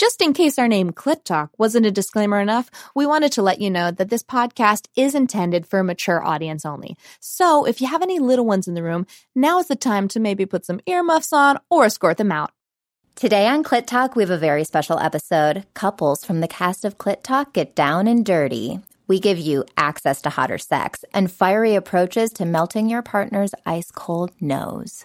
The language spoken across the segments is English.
Just in case our name Clit Talk wasn't a disclaimer enough, we wanted to let you know that this podcast is intended for a mature audience only. So if you have any little ones in the room, now is the time to maybe put some earmuffs on or escort them out. Today on Clit Talk, we have a very special episode. Couples from the cast of Clit Talk get down and dirty. We give you access to hotter sex and fiery approaches to melting your partner's ice cold nose.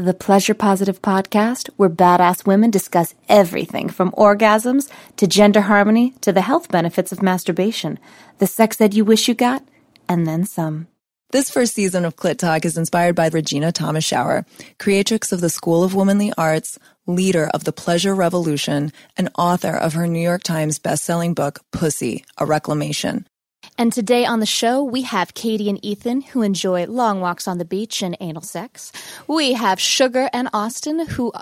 the pleasure positive podcast where badass women discuss everything from orgasms to gender harmony to the health benefits of masturbation, the sex that you wish you got, and then some. This first season of Clit Talk is inspired by Regena Thomashauer, creatrix of the School of Womanly Arts, leader of the Pleasure Revolution, and author of her New York Times bestselling book, Pussy, A Reclamation. And today on the show, we have Katie and Ethan, who enjoy long walks on the beach and anal sex. We have Sugar and Austin, who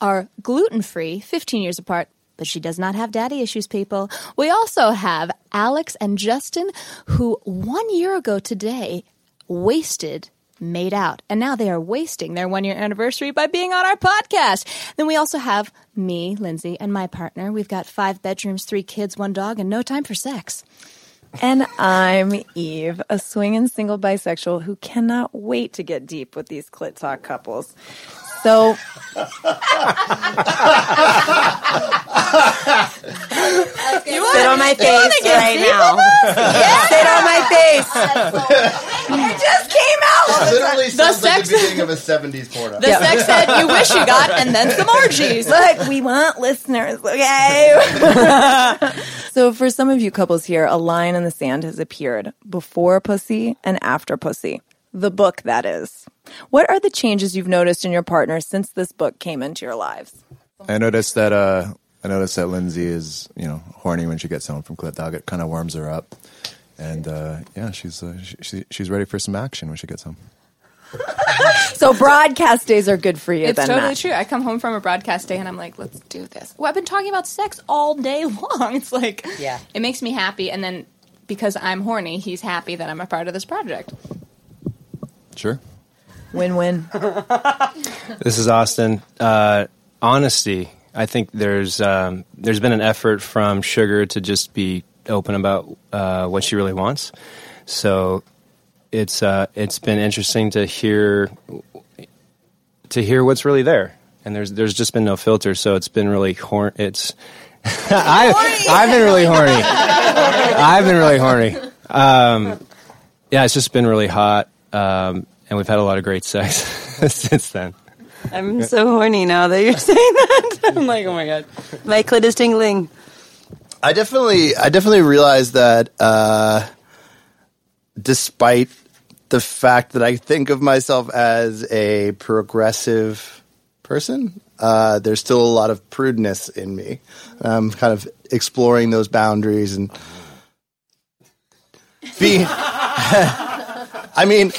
are gluten free, 15 years apart, but she does not have daddy issues, people. We also have Alex and Justin, who one year ago today wasted made out. And now they are wasting their one year anniversary by being on our podcast. Then we also have me, Lindsay, and my partner. We've got five bedrooms, three kids, one dog, and no time for sex. And I'm Eve, a swinging single bisexual who cannot wait to get deep with these Clit Talk couples. So. you Sit on my face right now. Sit on my face. It just came out. Literally sounds like sex- the beginning of a 70s porno. The sex that you wish you got, and then some orgies. Look, we want listeners, okay? so, for some of you couples here, a line in the sand has appeared before pussy and after pussy. The book, that is. What are the changes you've noticed in your partner since this book came into your lives? I noticed that uh, I noticed that Lindsay is you know horny when she gets home from Clit Talk. It kind of warms her up, and uh, yeah, she's uh, she, she, she's ready for some action when she gets home. So, broadcast days are good for you, It's then. totally Matt. true. I come home from a broadcast day and I'm like, let's do this. Well, I've been talking about sex all day long. It's like, Yeah. it makes me happy. And then because I'm horny, he's happy that I'm a part of this project. Sure. Win win. This is Austin. Uh, honesty. I think there's um, there's been an effort from Sugar to just be open about uh, what she really wants. So it's uh, it's been interesting to hear to hear what's really there. And there's there's just been no filter, so it's been really horn. It's I I've been really horny. I've been really horny. Um, yeah, it's just been really hot, um, and we've had a lot of great sex since then. I'm so horny now that you're saying that. I'm like, oh my god, my clit is tingling. I definitely, I definitely realized that, uh, despite the fact that I think of myself as a progressive person, uh, there's still a lot of prudeness in me. I'm kind of exploring those boundaries and being. I mean,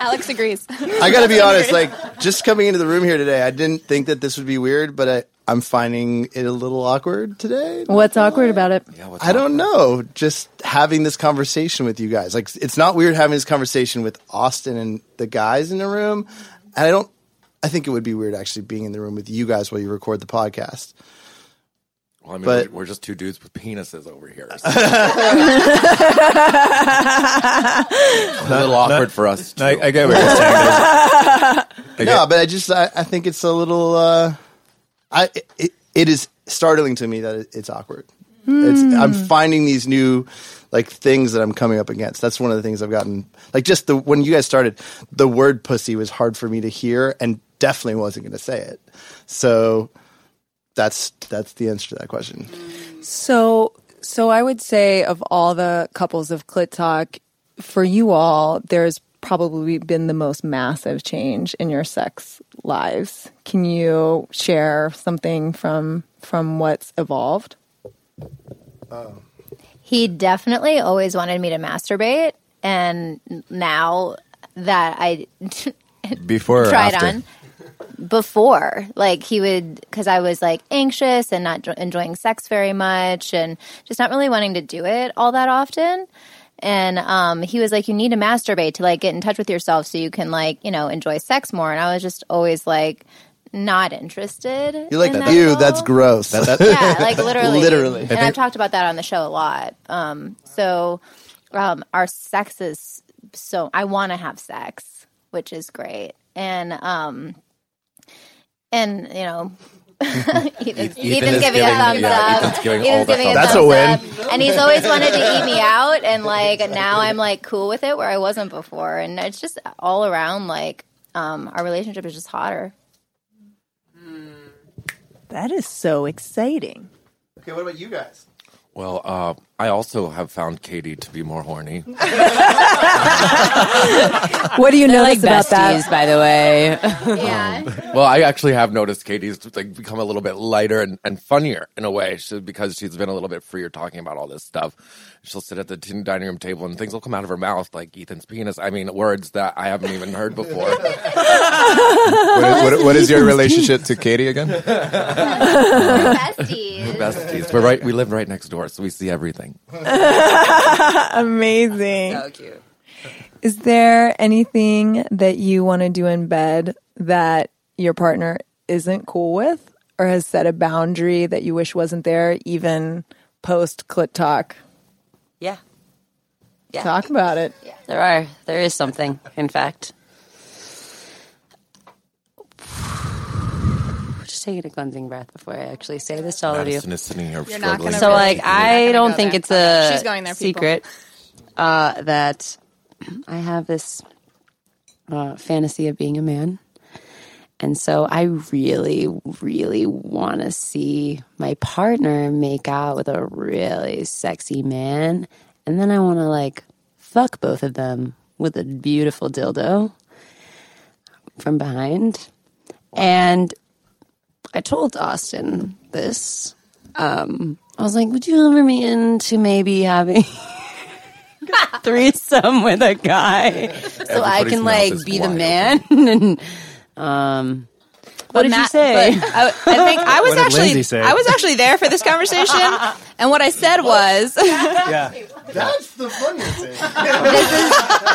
Alex agrees. I got to be honest. Like, just coming into the room here today, I didn't think that this would be weird, but I, I'm finding it a little awkward today. What's awkward about it? Yeah, I don't know. Just having this conversation with you guys. Like, it's not weird having this conversation with Austin and the guys in the room. And I don't, I think it would be weird actually being in the room with you guys while you record the podcast. Well, I mean, But- we're, we're just two dudes with penises over here. So Not- a little awkward for us. I, too. I get what you're saying. I No, but I just, I, I think it's a little, uh, I, it, it is startling to me that it, it's awkward. It's, I'm finding these new, like things that I'm coming up against. That's one of the things I've gotten, like just the, when you guys started, the word pussy was hard for me to hear and definitely wasn't going to say it. So that's, that's the answer to that question. So, so I would say of all the couples of Clit Talk, for you all, there's probably been the most massive change in your sex lives. Can you share something from from what's evolved? He definitely always wanted me to masturbate, and now that I Before or tried after? on before, like he would, because I was like anxious and not enjoying sex very much, and just not really wanting to do it all that often. And um, he was like, "You need to masturbate to like get in touch with yourself, so you can like you know enjoy sex more." And I was just always like not interested. You're like, in that ew, at all. that's gross. yeah, like literally, Literally. And I've talked about that on the show a lot. Um, so um, our sex is so I want to have sex, which is great, and um, and you know. Ethan's, Ethan's is giving, a thumbs yeah, up. Ethan's giving Ethan's the giving a thumbs thumbs That's a win. up. And he's always wanted to eat me out, and like now I'm like cool with it where I wasn't before, and it's just all around like um, our relationship is just hotter. That is so exciting. Okay, what about you guys? Well, uh, I also have found Katie to be more horny. What do you They're notice like about besties, that? by the way. Yeah. Well, I actually have noticed Katie's like become a little bit lighter and, and funnier in a way she, because she's been a little bit freer talking about all this stuff. She'll sit at the tin- dining room table and things will come out of her mouth like Ethan's penis. I mean, words that I haven't even heard before. What is, what, what is your relationship to Katie again? Besties. Besties. We're right. We live right next door, so we see everything. Amazing. so cute. Is there anything that you want to do in bed that your partner isn't cool with or has set a boundary that you wish wasn't there, even post clit talk? Yeah. Yeah. Talk about it. There are. There is something, in fact. Just taking a cleansing breath before I actually say this to all of you. Madison is sitting here not struggling. gonna So, really- like, I gonna don't think there. it's a She's going there, people. secret uh, that I have this uh, fantasy of being a man. And so I really, really want to see my partner make out with a really sexy man. And then I want to like fuck both of them with a beautiful dildo from behind. And I told Austin this. Um, I was like, would you ever be into maybe having a threesome with a guy so I can like be the man? and, um, what did you say? I, I think I was actually I was actually there for this conversation, and what I said was Yeah. That's the funniest thing.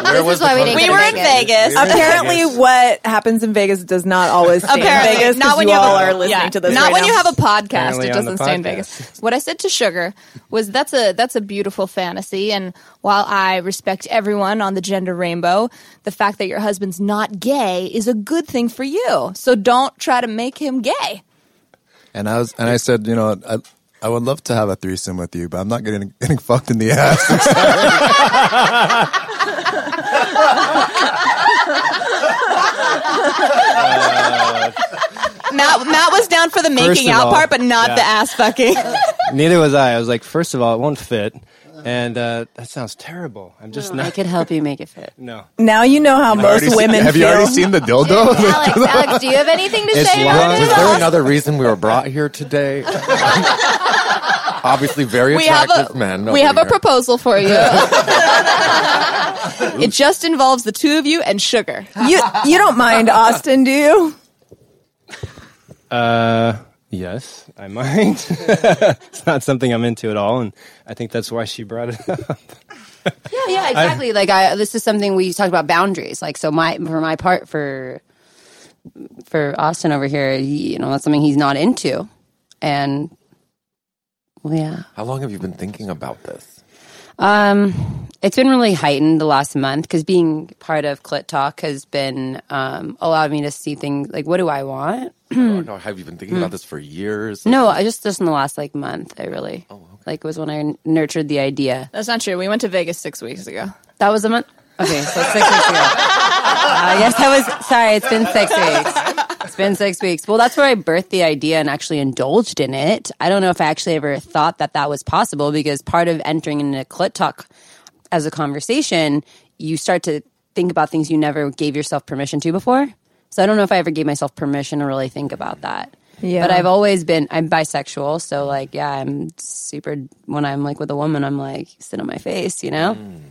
Where was is why we didn't we were in Vegas. Vegas. Apparently, what happens in Vegas does not always stay Apparently, in Vegas. 'cause not when you you have all a, are listening yeah, to this. Not right when now. you have a podcast, Apparently it doesn't stay in. Vegas. What I said to Sugar was that's a that's a beautiful fantasy, and while I respect everyone on the gender rainbow, the fact that your husband's not gay is a good thing for you. So don't try to make him gay. And I was, and I said, you know, I, I would love to have a threesome with you, but I'm not getting getting fucked in the ass. Matt Matt was down for the making of out all, part, but not yeah. the ass fucking. Neither was I. I was like, first of all, it won't fit, and uh, that sounds terrible. I'm just I not. I could help you make it fit. No. now you know how Already most seen- women have feel. you already seen the dildo? Alex, Alex, do you have anything to It's say long- Was there another reason we were brought here today? Obviously, very We have attractive a men. we over have a here. proposal for you. it just involves the two of you and sugar. you you don't mind Austin, do you? Uh, yes, I might. it's not something I'm into at all, and I think that's why she brought it up. Yeah, yeah, exactly. like I, this is something we talked about boundaries. Like, so my for my part for for Austin over here, he, you know, that's something he's not into, and well, yeah, How long have you been thinking about this? Um, it's been really heightened the last month because being part of Clit Talk has been um allowed me to see things like what do I want. Oh, no, have you been thinking about this for years? No, I just just in the last like month, I really Oh, like was when I nurtured the idea. That's not true. We went to Vegas six weeks ago. That was a month. Okay, so six weeks ago. Uh, yes, that was. Sorry, it's been six weeks. It's been six weeks. Well, that's where I birthed the idea and actually indulged in it. I don't know if I actually ever thought that that was possible because part of entering into clit talk as a conversation, you start to think about things you never gave yourself permission to before. So I don't know if I ever gave myself permission to really think about that. Yeah. But I've always been I'm bisexual, so like yeah, I'm super when I'm like with a woman, I'm like sit on my face, you know? Mm.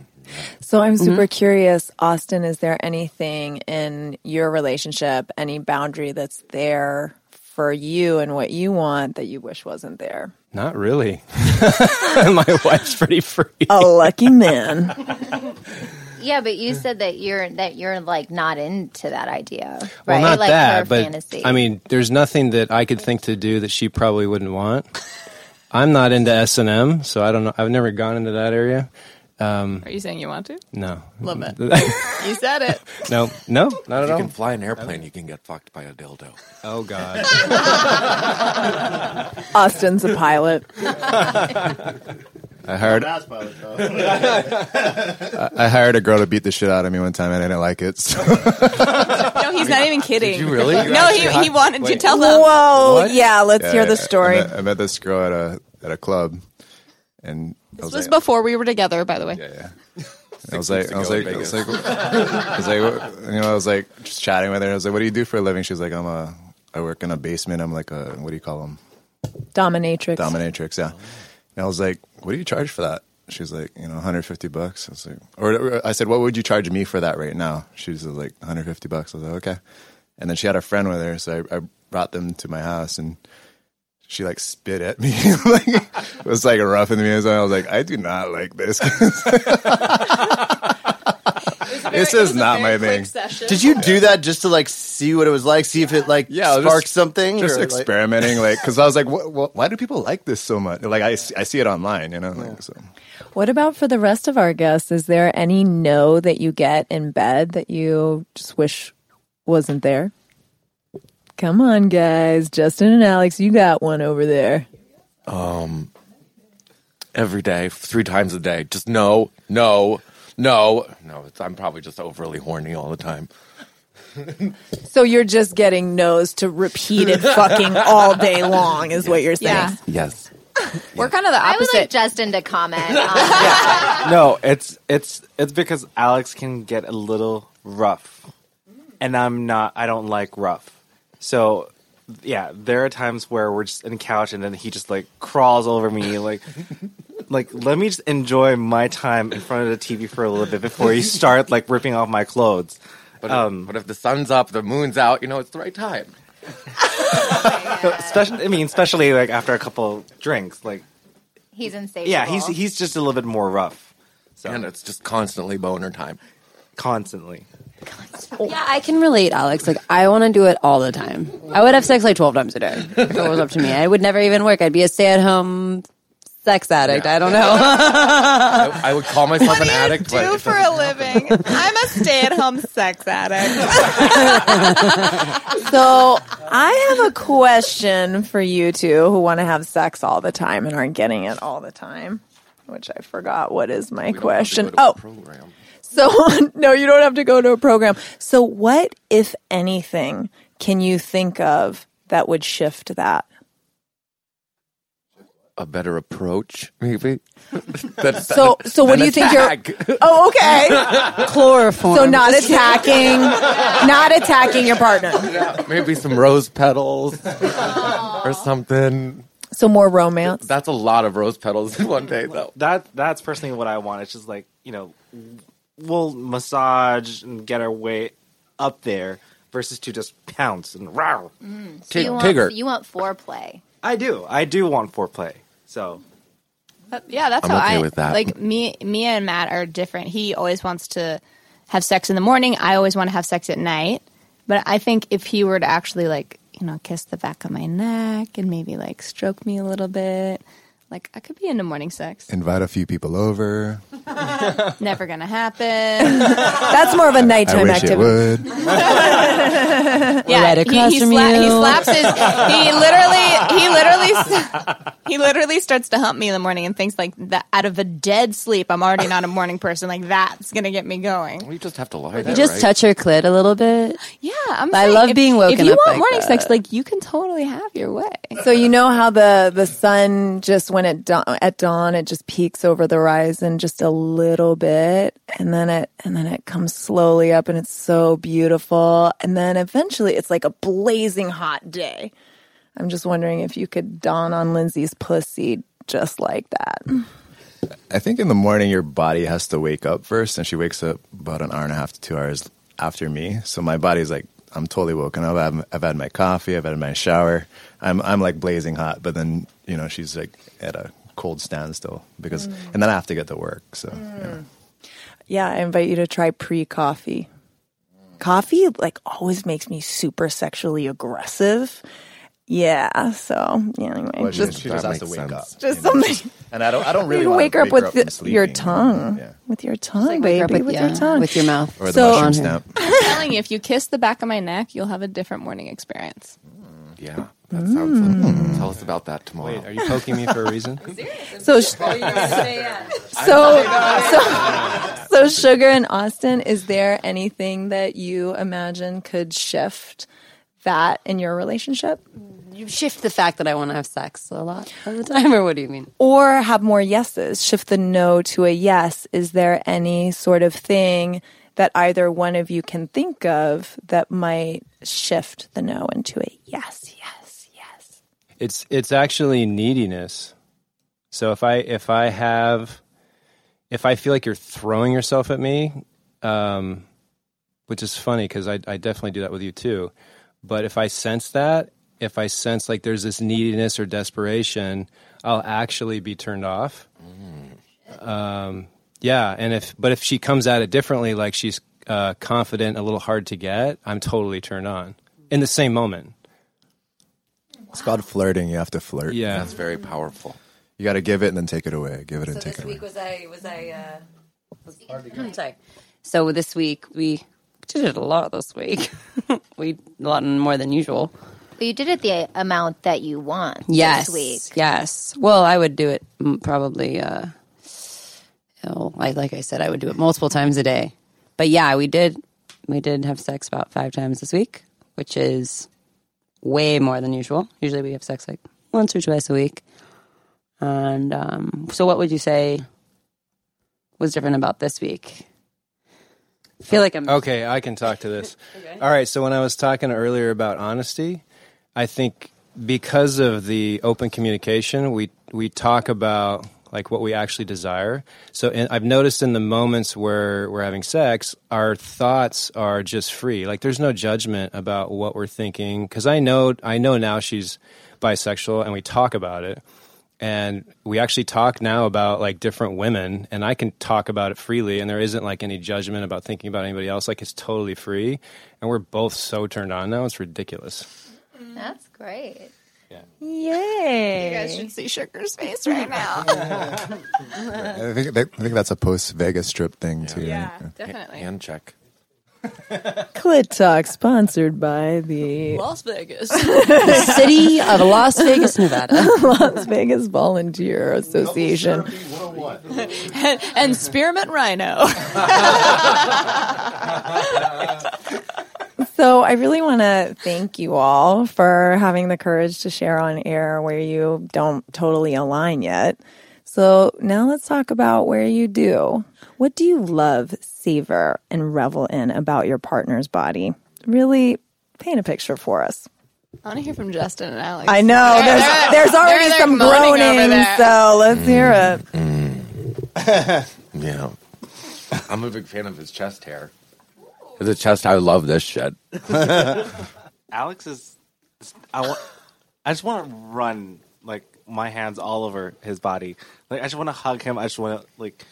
So I'm mm-hmm. super curious, Austin, is there anything in your relationship, any boundary that's there for you and what you want that you wish wasn't there? Not really. My wife's pretty free. A lucky man. Yeah, but you said that you're that you're like not into that idea, right? Well, not like that, but fantasy. I mean, there's nothing that I could think to do that she probably wouldn't want. I'm not into S and M, so I don't know. I've never gone into that area. Um, Are you saying you want to? no, Love it. You said it. no, no, not If at all. you can fly an airplane, you can get fucked by a dildo. Oh God. Austin's a pilot. I hired Mass pilot, though. I hired a girl to beat the shit out of me one time, and I didn't like it. So. No, he's not even kidding. Did you really? You No, he, actually he wanted to tell them. Whoa. What? Yeah, let's Yeah, hear the story. I met, I met this girl at a at a club, and I This was was like, before we were together, by the way. yeah, yeah. I was like, I was like, I was like, I was like, you know, I was like just chatting with her. I was like, "What do you do for a living?" She's like, "I'm a, I work in a basement. I'm like a, what do you call them? Dominatrix. Dominatrix." Yeah. And I was like, "What do you charge for that?" She's like, "You know, 150 bucks." I was like, or, or I said, "What would you charge me for that right now?" She was like, "150 bucks." I was like, "Okay." And then she had a friend with her, so I, I brought them to my house and. She like spit at me, like it was like roughing me. I was like, I do not like this. this is not my thing. Did you do that just to like see what it was like? See if it like Yeah, I sparked just- something? Just or, experimenting, like, because I was like, what, what, why do people like this so much? Like, I, see- I see it online, you know. Like, so. What about for the rest of our guests? Is there any no that you get in bed that you just wish wasn't there? Come on, guys. Justin and Alex, you got one over there. Um, Every day, three times a day. Just no, no, no, no. It's, I'm probably just overly horny all the time. So you're just getting no's to repeated fucking all day long, is what you're saying. Yeah. Yes. We're kind of the I would like opposite. Justin to comment. Um, on No, it's it's it's because Alex can get a little rough, and I'm not. I don't like rough. So, yeah, there are times where we're just in the couch, and then he just like crawls over me, like, like let me just enjoy my time in front of the TV for a little bit before you start like ripping off my clothes. But, Um, if, but if the sun's up, the moon's out, you know, it's the right time. Especially, I mean, especially like after a couple drinks, like He's insatiable. yeah, he's he's just a little bit more rough. So And it's just constantly boner time. constantly. Yeah, I can relate, Alex. Like, I want to do it all the time. I would have sex like 12 times a day if it was up to me. I would never even work. I'd be a stay at home sex addict. I don't know. I, I would call myself an addict, but do it for a living. I'm a stay-at-home sex addict. So I have a question for you two who want to have sex all the time and aren't getting it all the time. Which I forgot what is my we don't have to question. go to a Oh, program. So, no, you don't have to go to a program. So, what, if anything, can you think of that would shift that? A better approach, maybe. That- So, so what do you think you're? Oh, okay. Chloroform. So, not attacking, not attacking your partner. maybe some rose petals or something. So, more romance. That's a lot of rose petals in one day, though. that that's personally what I want. It's just like you know, we'll massage and get our way up there versus to just pounce and row. Mm, so you, want, Tigger. you want foreplay. I do, I do want foreplay. So yeah, that's I'm how okay I with that. like me. Me and Matt are different. He always wants to have sex in the morning. I always want to have sex at night. But I think if he were to actually like you know kiss the back of my neck and maybe like stroke me a little bit, like I could be into morning sex. Invite a few people over. Never gonna happen. That's more of a nighttime wish it activity. would. yeah, right across he, he, from sla- you. he slaps his. He literally, he literally, he literally starts to hump me in the morning and thinks like that. Out of a dead sleep, I'm already not a morning person. Like that's gonna get me going. We just have to lie you there, just right? touch her clit a little bit. Yeah, I'm. I saying, love if- being woken up. If you up want like morning sex, like you can totally have your way. So you know how the the sun just when it at dawn it just peaks over the horizon just a little bit and then it and then it comes slowly up and it's so beautiful and then eventually it's like a blazing hot day. I'm just wondering if you could dawn on Lindsay's pussy just like that. I think in the morning your body has to wake up first, and she wakes up about an hour and a half to two hours after me. So my body's like, I'm totally woken up. I've, I've had my coffee. I've had my shower. I'm I'm like blazing hot, but then you know she's like at a cold standstill because, mm. and then I have to get to work. So mm. yeah. Yeah, I invite you to try pre coffee. Coffee, like, always makes me super sexually aggressive. Yeah, so, yeah, anyway, Well, just, she just has to wake sense. up. just you know, something. And I don't I don't really you wanna wake her up wake with from the, your tongue. Yeah. With your tongue, Like, wake up baby. With your yeah, tongue. with your mouth. Or the So- mushroom On stamp. I'm telling you, if you kiss the back of my neck, you'll have a different morning experience. Mm, yeah, that sounds. Mm. Tell us about that tomorrow. Wait, are you poking me for a reason? So, so, so, so, Sugar and Austin, is there anything that you imagine could shift that in your relationship? You shift the fact that I want to have sex a lot of the time, or what do you mean? Or have more yeses? Shift the no to a yes. Is there any sort of thing that either one of you can think of that might shift the no into a yes, yes, yes? It's it's actually neediness. So if I if I have if I feel like you're throwing yourself at me, um, which is funny because I, I definitely do that with you too. But if I sense that, if I sense like there's this neediness or desperation, I'll actually be turned off. Um, yeah, and if but if she comes at it differently, like she's uh, confident, a little hard to get, I'm totally turned on in the same moment. It's called flirting. You have to flirt. Yeah, That's very powerful. You got to give it and then take it away. Give it and So take this it away. was I was I uh I'm sorry. So this week we did it a lot this week. we a lot more than usual. You did it the amount that you want Yes, this week. yes. Well, I would do it probably. Uh, oh, I, like I said, I would do it multiple times a day. But yeah, we did. We did have sex about five times this week, which is way more than usual. Usually we have sex like once or twice a week. And um, so, what would you say was different about this week? I feel like I'm oh, Okay, I can talk to this. All right, so when I was talking earlier about honesty, I think because of the open communication, we we talk about like what we actually desire. So in, I've noticed in the moments where we're having sex, our thoughts are just free. Like there's no judgment about what we're thinking because I know I know now she's bisexual and we talk about it and we actually talk now about like different women and i can talk about it freely and there isn't like any judgment about thinking about anybody else like it's totally free and we're both so turned on now it's ridiculous That's great. Yeah. Yay! You guys should see Sugar's face right now. I think I think that's a post Vegas Strip thing too. yeah, right? definitely. Hand check. Clit Talk, sponsored by the Las Vegas. the city of Las Vegas, Nevada. Las Vegas Volunteer Association. and, and Spearmint Rhino. So I really want to thank you all for having the courage to share on air where you don't totally align yet. So now let's talk about where you do. What do you love, savor, and revel in about your partner's body? Really paint a picture for us. I want to hear from Justin and Alex. I know there's they're- there's already they're some moaning over groaning, so let's hear it. Mm, mm. Yeah. I'm a big fan of his chest hair. His chest, I love this shit. Alex is. I want. I just want to run like my hands all over his body. Like I just want to hug him. I just want to like.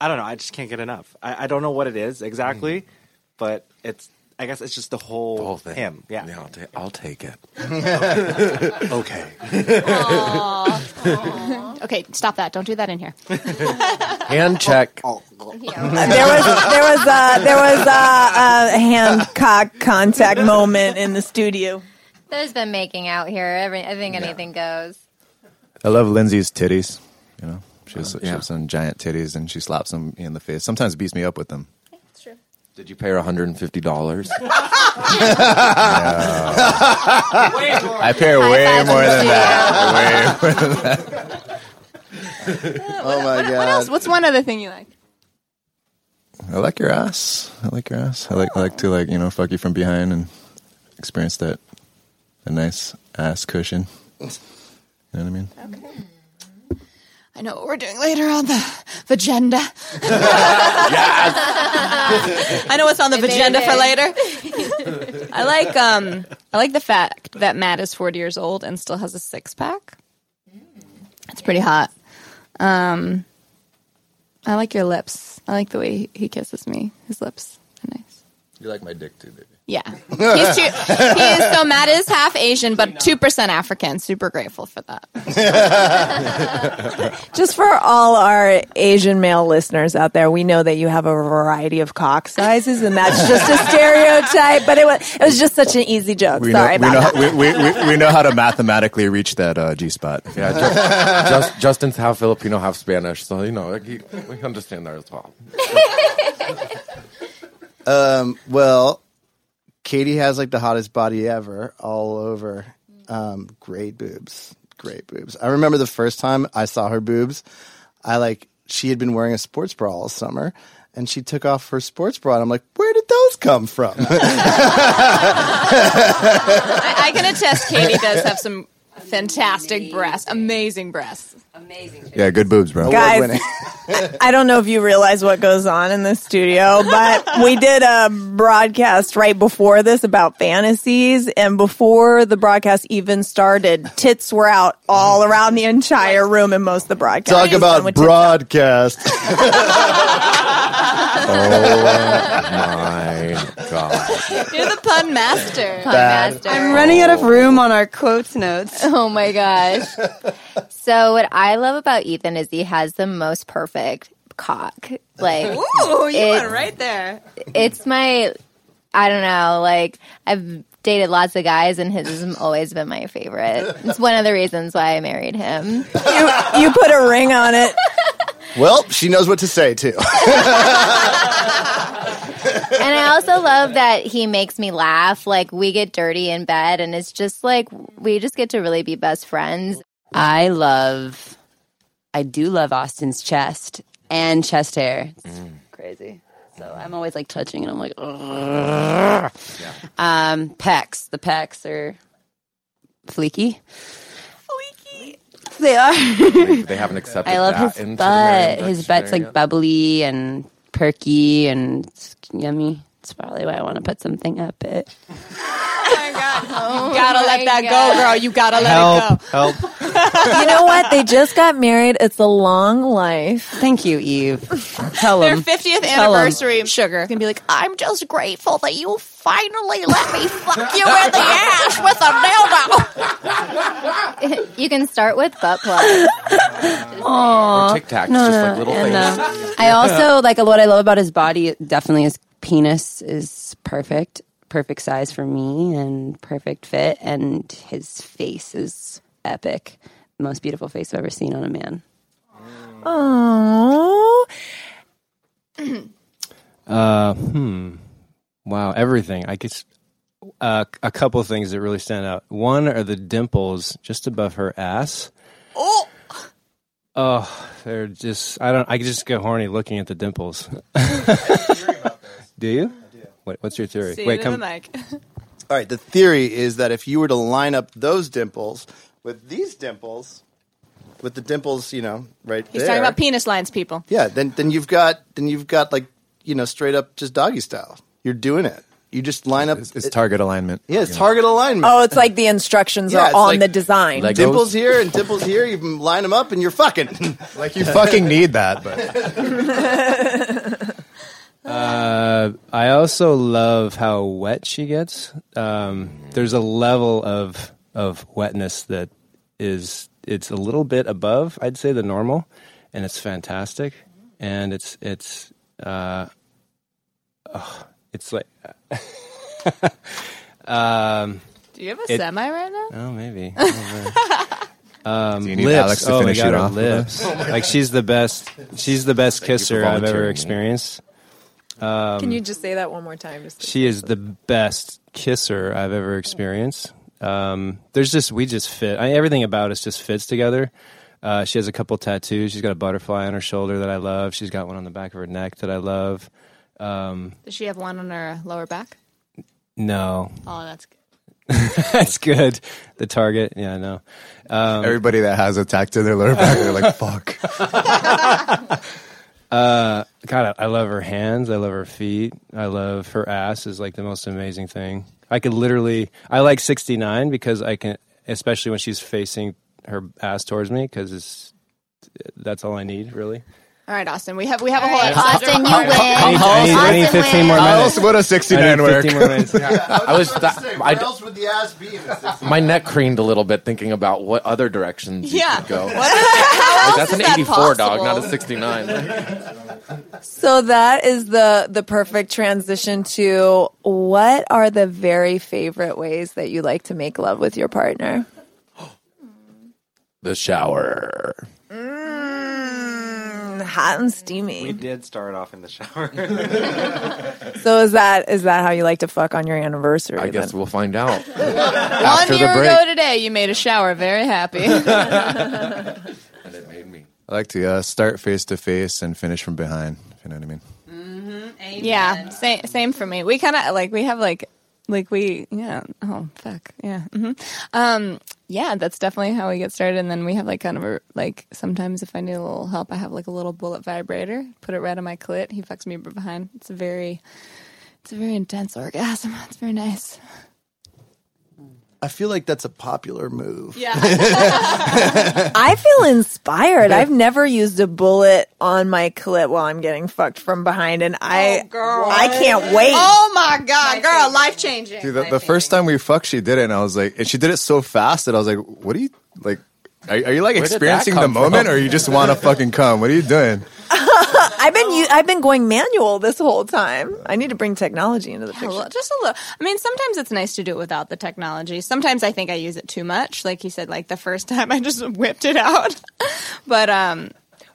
I don't know. I just can't get enough. I, I don't know what it is exactly, but it's. I guess it's just the whole, The whole thing. him. Yeah. I'll, ta- I'll take it. Okay. Okay, stop that. Don't do that in here. Hand check. There was there was a, there was uh, a hand cock contact moment in the studio. There's been making out here. Every, I think anything goes. I love Lindsay's titties. You know, she has, oh, she yeah. has some giant titties and she slaps them in the face. Sometimes beats me up with them. Did you pay her $150? I pay her way more than that. Way more than that. Oh my What god! else? What's one other thing you like? I like your ass. I like your ass. I like I like to like you know fuck you from behind and experience that a nice ass cushion. You know what I mean? Okay. I know what we're doing later on the agenda. I know what's on the agenda for later. I like um I like the fact that Matt is 40 years old and still has a six pack. It's pretty hot. Um I like your lips. I like the way he- he kisses me. His lips are nice. You like my dick too, baby. Yeah. He's too, he is, so Matt is half Asian, but 2% African. Super grateful for that. Just for all our Asian male listeners out there, we know that you have a variety of cock sizes, and that's just a stereotype. But it was it was just such an easy joke. We Sorry know, we, know, that. we, we, we, we know how to mathematically reach that uh, G spot. Yeah, just, just, Justin's half Filipino, half Spanish, so you know we understand that as well. Um, well, Katie has like the hottest body ever, all over. Um, great boobs, great boobs. I remember the first time I saw her boobs. I like she had been wearing a sports bra all summer, and she took off her sports bra, and I'm like, where did those come from? I, I can attest Katie does have some fantastic breasts, amazing breasts. Amazing. Yeah, good boobs, bro. Guys, I don't know if you realize what goes on in the studio, but we did a broadcast right before this about fantasies, and before the broadcast even started, tits were out all around the entire room in most of the broadcast. Talk about broadcast. Oh my God. You're the pun master. Pun Bad. I'm oh. running out of room on our quotes notes. Oh my gosh. so what I love about Ethan is he has the most perfect cock. Like Ooh, you It- went right there. it's my I don't know, like I've dated lots of guys and his has always been my favorite. It's one of the reasons why I married him. You, you put a ring on it. well, she knows what to say too. And I also love that he makes me laugh. Like we get dirty in bed and it's just like we just get to really be best friends. I love, I do love Austin's chest and chest hair. It's crazy. So I'm always like touching and I'm like, "Ugh." um, pecs. The pecs are fleeky. Fleeky. They are. They, they haven't accepted I love that his into the butt. His butt's there like bubbly and perky and it's yummy. It's probably why I want to put something up it. You gotta let that go, girl. You gotta let it go. Help! Help! You know what? They just got married. It's a long life. Thank you, Eve. Tell Their him. 50th Tell 'em. anniversary, Sugar can be like, I'm just grateful that you finally let me fuck you in the ass with a dildo. You can start with butt plugs. Or Tic Tacs, just like little And, things. uh, I also like what I love about his body. Definitely, his penis is perfect, perfect size for me, and perfect fit. And his face is epic. Most beautiful face I've ever seen on a man. Oh, Uh, hmm. Wow, everything. I guess uh, a couple of things that really stand out. One are the dimples just above her ass. Oh, Oh, they're just. I don't. I just get horny looking at the dimples. Do you? What, what's your theory? see Wait, it in come. the mic. All right, the theory is that if you were to line up those dimples with these dimples, with the dimples, you know, right He's there. talking about penis lines, people. yeah, then then you've got then you've got like you know straight up just doggy style. You're doing it. You just line up. It's, it's target alignment. yeah, it's target alignment. oh, it's like the instructions Yeah, are on like- the design. Like- dimples here and dimples here. You line them up and you're fucking. Like you fucking need that, but Uh, I also love how wet she gets. Um, there's a level of of wetness that is it's a little bit above, I'd say, the normal, and it's fantastic. And it's it's uh, oh, it's like. um, Do you have a It- semi right now? oh, maybe. um, Do you need lips. Alex to oh finish my God, it her off with lips. like she's the best. She's the best you kisser I've ever volunteering. experienced. Can you just say that one more time? Just She is the best kisser I've ever experienced. Um, there's just we just fit. I, everything about us just fits together. Uh, she has a couple tattoos. She's got a butterfly on her shoulder that I love. She's got one on the back of her neck that I love. Um, Does she have one on her lower back? no, Oh, that's good. That's good. The target. Yeah, I know. Everybody that has a tattoo in their lower back, they're like, "Fuck." God, I, I love her hands. I love her feet. I love her ass. Is like the most amazing thing. I could literally. I like sixty nine because I can, especially when she's facing her ass towards me, because that's all I need really. All right, Austin. We have we have a whole Austin, you win. I need, I need, I need Austin fifteen wins. more How minutes. else would a I 69 need work? 15 more minutes. I was that, I, else would the ass be? my neck creamed a little bit thinking about what other directions you Yeah. could go. How Like, that's an that 84 dog, not a 69. So that is the the perfect transition to what are the very favorite ways that you like to make love with your partner? The shower. Hot and steamy. We did start off in the shower. So is that is that how you like to fuck on your anniversary? I guess then? we'll find out One after year the break. ago today, you made a shower very happy. And it made me. I like to uh, start face to face and finish from behind. If you know what I mean. yeah, same same for me. We kind of like we have like like we yeah oh fuck yeah hmm um yeah that's definitely how we get started. And then we have like kind of a like sometimes if I need a little help I have like a little bullet vibrator put it right on my clit. He fucks me behind. It's a very it's a very intense orgasm. It's very nice I feel like that's a popular move. yeah I feel inspired. I've never used a bullet on my clit while I'm getting fucked from behind, and I oh, girl, I can't wait. oh my god girl life changing Dude, the, the first time we fucked, she did it, and I was like, and she did it so fast that I was like, what are you like? Are, are you like Where experiencing the moment, from? or you just want to fucking come? What are you doing? I've been u- I've been going manual this whole time. I need to bring technology into the A picture. little- just a little. I mean, sometimes it's nice to do it without the technology. Sometimes I think I use it too much. Like you said, like the first time I just whipped it out. but um,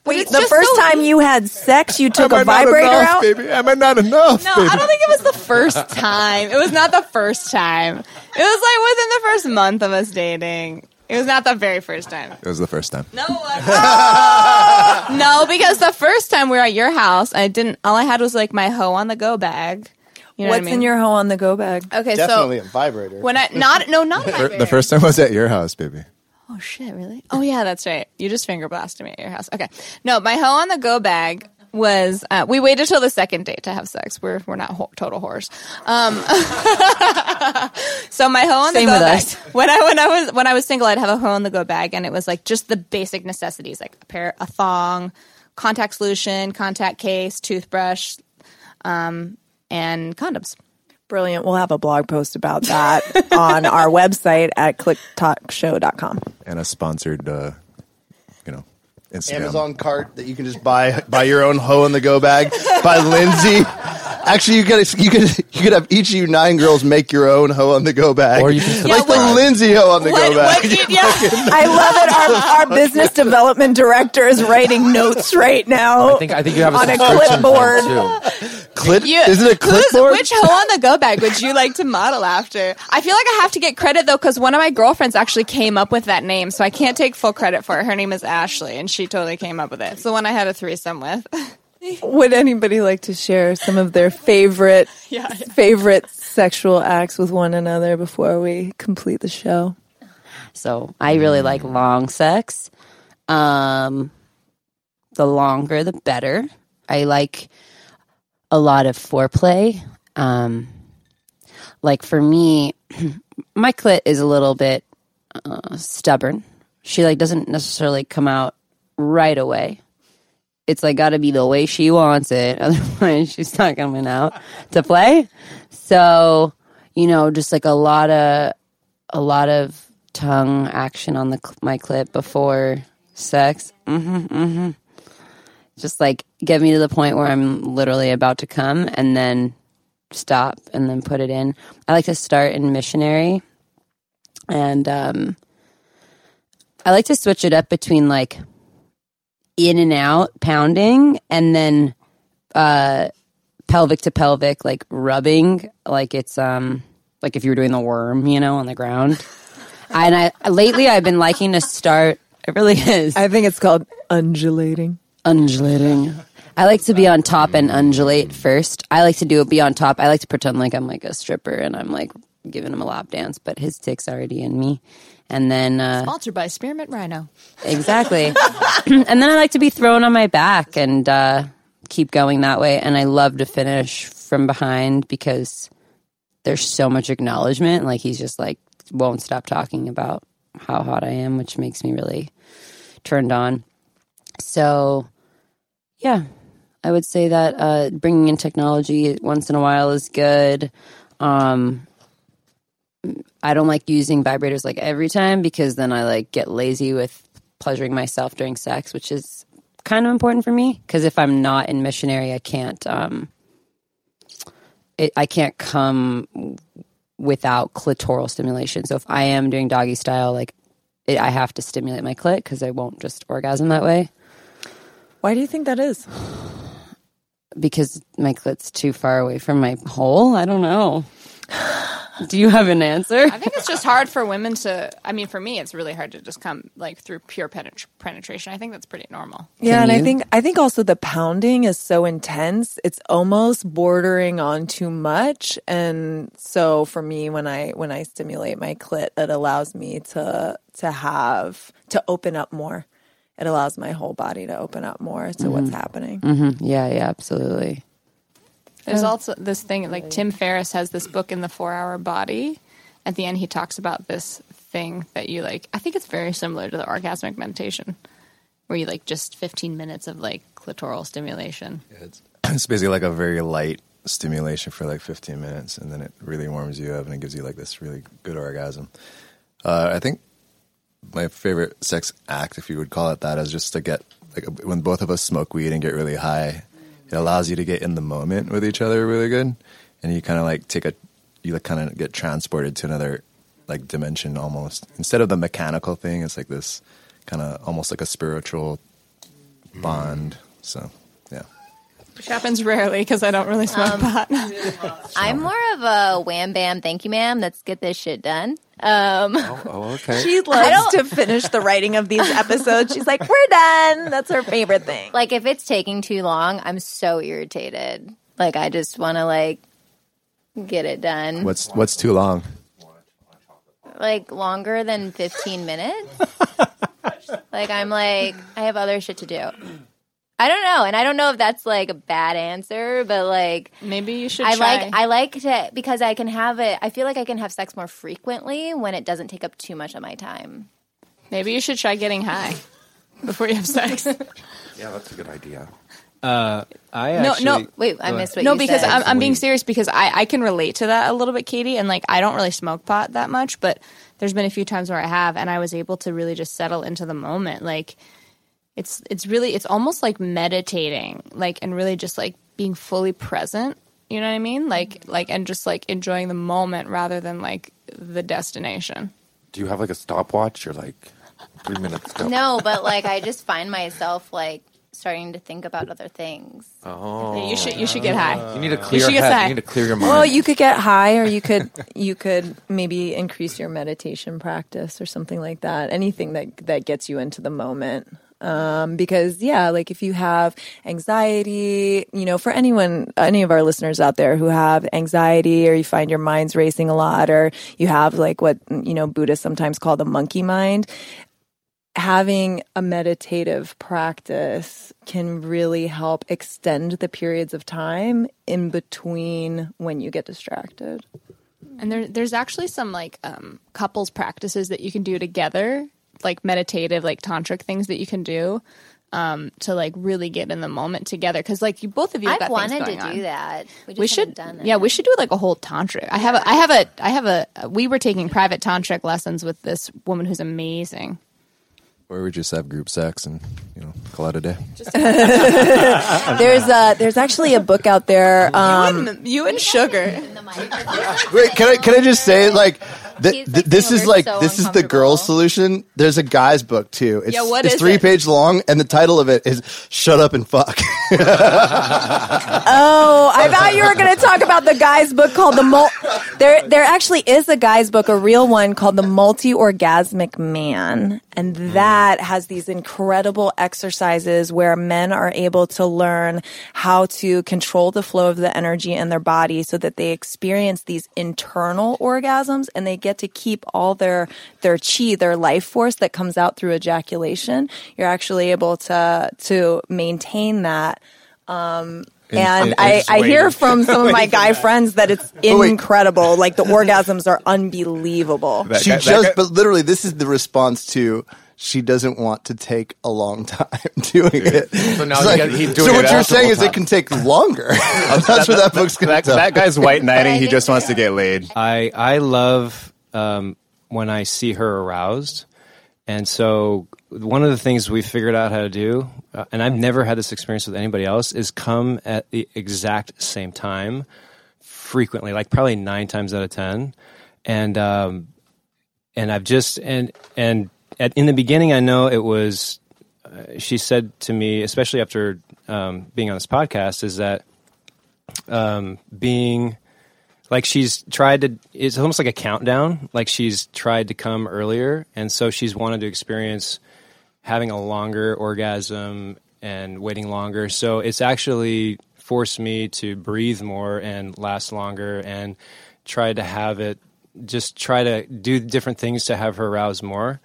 Wait, it's the first so time you had sex, you took Am a I not vibrator enough, out. baby? Am I not enough, No, baby? I don't think it was the first time. It was not the first time. It was like within the first month of us dating. It was not the very first time. It was the first time. No, uh, it no, because the first time we were at your house, I didn't. All I had was like my hoe on the go bag. You know What's what I mean? in your hoe on the go bag? Okay, Definitely so a vibrator. when I not no not Fir- The first time was at your house, baby. Oh shit, really? Oh yeah, that's right. You just finger blasted me at your house. Okay. No, my hoe on the go bag was uh, we waited till the second date to have sex. We're we're not ho- total whores. Um, so my hoe on Same the go with bag. us. When I when I was when I was single, I'd have a hoe on the go bag, and it was like just the basic necessities, like a pair, a thong, contact solution, contact case, toothbrush, um, and condoms. Brilliant. We'll have a blog post about that on our website at clittalkshow.com. And a sponsored, uh, you know, Instagram. Amazon cart that you can just buy buy your own hoe in the go bag by Lindsay. Actually, you could you could you could have each of you nine girls make your own hoe on the go bag, Or you can like the. Lindsay hoe on the What, go bag. what did, yeah. I love it. Our, our business development director is writing notes right now. I think I think you have a On a clipboard. plan, too. Clit, You- is it a clipboard? Which hoe on the go bag would you like to model after? I feel like I have to get credit though, because one of my girlfriends actually came up with that name, so I can't take full credit for it. Her name is Ashley, and she totally came up with it. It's the one I had a threesome with. Would anybody like to share some of their favorite Yeah. favorite sexual acts with one another before we complete the show? So I really like long sex. Um, the longer, the better. I like a lot of foreplay. Um, like for me, my clit is a little bit uh, stubborn. She like doesn't necessarily come out right away. It's like got to be the way she wants it, otherwise she's not coming out to play. So you know, just like a lot of a lot of tongue action on the my clip before sex. hmm hmm Just like get me to the point where I'm literally about to come, and then stop, and then put it in. I like to start in missionary, and um, I like to switch it up between like in and out pounding, and then uh, pelvic to pelvic, like rubbing, like it's um like if you were doing the worm, you know, on the ground. and I lately I've been liking to start. It really is I think it's called undulating. undulating. I like to be on top and undulate first. I like to do it be on top. I like to pretend like I'm like a stripper and I'm like giving him a lap dance, but his tick's already in me. And then uh, Sponsored by Spearmint Rhino. exactly, and then I like to be thrown on my back and uh, keep going that way. And I love to finish from behind because there's so much acknowledgement. Like he's just like won't stop talking about how hot I am, which makes me really turned on. So, yeah, I would say that uh, bringing in technology once in a while is good. Um, I don't like using vibrators like every time because then I like get lazy with pleasuring myself during sex, which is kind of important for me because if I'm not in missionary, I can't. Um, it, I can't come without clitoral stimulation. So if I am doing doggy style, like it, I have to stimulate my clit because I won't just orgasm that way Why do you think that is? because my clit's too far away from my hole. I don't know. Do you have an answer? I think it's just hard for women to. I mean, for me, it's really hard to just come like through pure penet- penetration. I think that's pretty normal. Yeah, and I think I think also the pounding is so intense. It's almost bordering on too much. And so for me when I when I stimulate my clit, it allows me to to have to open up more. It allows my whole body to open up more to what's happening. Mm-hmm. Yeah, yeah, absolutely. There's also this thing like Tim Ferriss has this book in the Four Hour Body. At the end, he talks about this thing that you like. I think it's very similar to the orgasmic meditation, where you like just 15 minutes of like clitoral stimulation. It's, it's basically like a very light stimulation for like 15 minutes, and then it really warms you up and it gives you like this really good orgasm. Uh, I think my favorite sex act, if you would call it that, is just to get like when both of us smoke weed and get really high. It allows you to get in the moment with each other really good, and you kind of like take a you like kind of get transported to another like dimension almost. Instead of the mechanical thing, it's like this kind of almost like a spiritual bond. So yeah. Which happens rarely because I don't really smoke pot. I'm more of a wham bam, thank you, ma'am. Let's get this shit done. Um, Oh, okay. She loves to finish the writing of these episodes. She's like, "We're done." That's her favorite thing. like if it's taking too long, I'm so irritated. Like I just want to like get it done. What's what's too long? Like longer than 15 minutes. like I'm like I have other shit to do. I don't know, and I don't know if that's like a bad answer, but like Maybe you should. I try. like I like to because I can have it. I feel like I can have sex more frequently when it doesn't take up too much of my time. Maybe you should try getting high before you have sex. Yeah, that's a good idea. Uh, I No, actually, no. Wait, I missed ahead. what no, you because said. I'm, I'm being serious because I, I can relate to that a little bit, Katie. And like, I don't really smoke pot that much, but there's been a few times where I have, and I was able to really just settle into the moment. Like, it's it's really it's almost like meditating, like, and really just like being fully present. You know what I mean? Like, like, and just like enjoying the moment rather than like the destination. Do you have like a stopwatch or like three minutes? Go. no, but like I just find myself like starting to think about other things. Oh, You should you should get high. you need to clear should your get head. high. You need to clear your mind. Well, you could get high, or you could you could maybe increase your meditation practice or something like that. Anything that that gets you into the moment. Um, because yeah, like if you have anxiety, you know, for anyone, any of our listeners out there who have anxiety, or you find your mind's racing a lot, or you have like what you know Buddhists sometimes call the monkey mind. Having a meditative practice can really help extend the periods of time in between when you get distracted. And there, there's actually some like um, couples practices that you can do together, like meditative, like tantric things that you can do um, to like really get in the moment together. Because like you, both of you, I've things wanted to going on. do that. We, just We should, done it. yeah, we should do like a whole tantric. I have, a, I have a, I have a. We were taking private tantric lessons with this woman who's amazing. Or we just have group sex and you know call it a day. There's a, there's actually a book out there. Um, you and sugar. Wait, can I can I just say like th- like, this is like so this is the girl's solution. There's a guy's book too. It's, Yeah, what it's is three it? page long, and the title of it is "Shut Up and Fuck." Oh, I thought you were going to talk about the guy's book called the Mul- there. There actually is a guy's book, a real one called the Multi Orgasmic Man, And that has these incredible exercises where men are able to learn how to control the flow of the energy in their body so that they experience these internal orgasms and they get to keep all their, their chi, their life force that comes out through ejaculation. You're actually able to, to maintain that. Um, and I, I hear from some of my guy friends that it's wait. incredible. Like the orgasms are unbelievable. That she guy- just, guy- but literally, this is the response to. She doesn't want to take a long time doing it. So now It's he he's doing so what it you're multiple saying is it can take longer. That's what that book's going that, to that guy's white knighting. He just wants to get laid. I I love um, when I see her aroused, and so one of the things we figured out how to do, uh, and I've never had this experience with anybody else, is come at the exact same time, frequently, like probably nine times out of ten, and um, and I've just and and at, in the beginning, I know it was. Uh, she said to me, especially after um, being on this podcast, is that um, being like she's tried to it's almost like a countdown like she's tried to come earlier and so she's wanted to experience having a longer orgasm and waiting longer so it's actually forced me to breathe more and last longer and try to have it just try to do different things to have her arouse more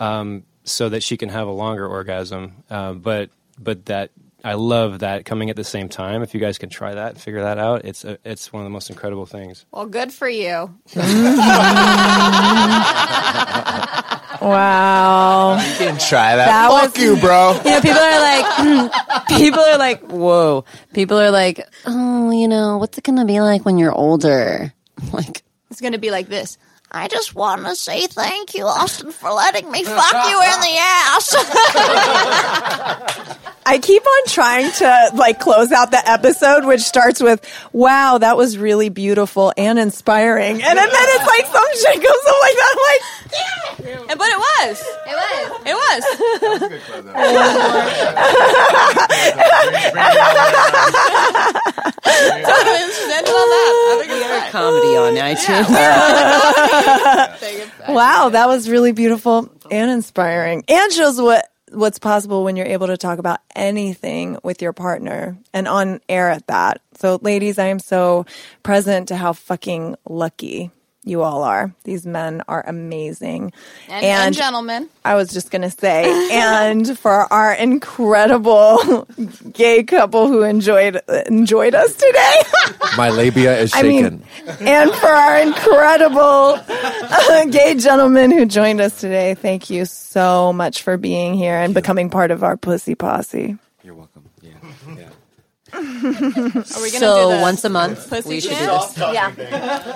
um, so that she can have a longer orgasm uh, but but that I love that coming at the same time. If you guys can try that, and figure that out. It's a, it's one of the most incredible things. Well, good for you. Wow. You can try that. That Fuck was- you, bro. You know, people are like, people are like, whoa. People are like, oh, you know, what's it going to be like when you're older? Like, It's going to be like this. I just want to say thank you, Austin, for letting me fuck you in the ass. I keep on trying to like close out the episode, which starts with, wow, that was really beautiful and inspiring. And then, then it's like some shit goes up like that. I'm like, but it was. It was. It was. comedy on iTunes. wow, that was really beautiful and inspiring. And shows what what's possible when you're able to talk about anything with your partner and on air at that. So ladies, I am so present to how fucking lucky you all are. These men are amazing. And, and gentlemen. I was just going to say, and for our incredible gay couple who enjoyed enjoyed us today. My labia is I shaken. mean, and for our incredible uh, gay gentleman who joined us today, thank you so much for being here and becoming part of our pussy posse. You're welcome. Yeah. yeah. Are we going to So do the once a month, pussy we should do chant? this. Yeah,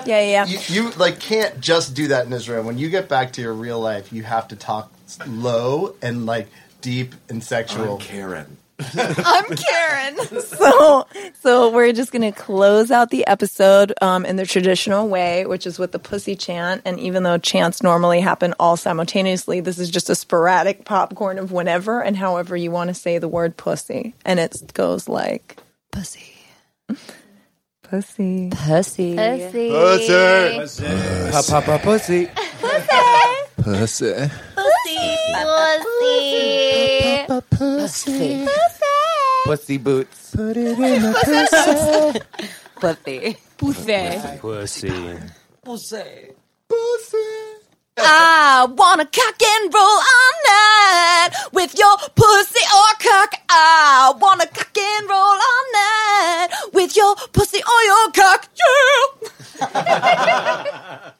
yeah, yeah. you, you like can't just do that in Israel. When you get back to your real life, you have to talk low and like deep and sexual. I'm Karen. I'm Karen. So, so we're just gonna close out the episode um, in the traditional way, which is with the pussy chant. And even though chants normally happen all simultaneously, this is just a sporadic popcorn of whenever and however you want to say the word pussy, and it goes like Pussy. pussy. Pussy. Pussy. Pussy. Papa pussy. Pussy. Pussy. Pussy Pussy. Pussy boots. Put it in the pussy. Pussy. Pussy. Pussy. Pussy. Pussy. I wanna cock and roll all night with your pussy or cock. I wanna cock and roll all night with your pussy or your cock. Yeah.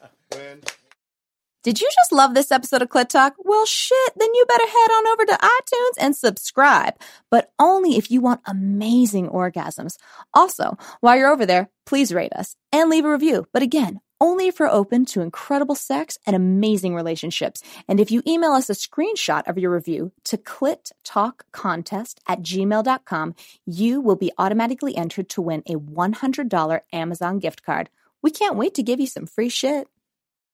Did you just love this episode of Clit Talk? Well, shit, then you better head on over to iTunes and subscribe, but only if you want amazing orgasms. Also, while you're over there, please rate us and leave a review. But again, only if you're open to incredible sex and amazing relationships. And if you email us a screenshot of your review to clittalkcontest at gmail.com, you will be automatically entered to win a $100 Amazon gift card. We can't wait to give you some free shit.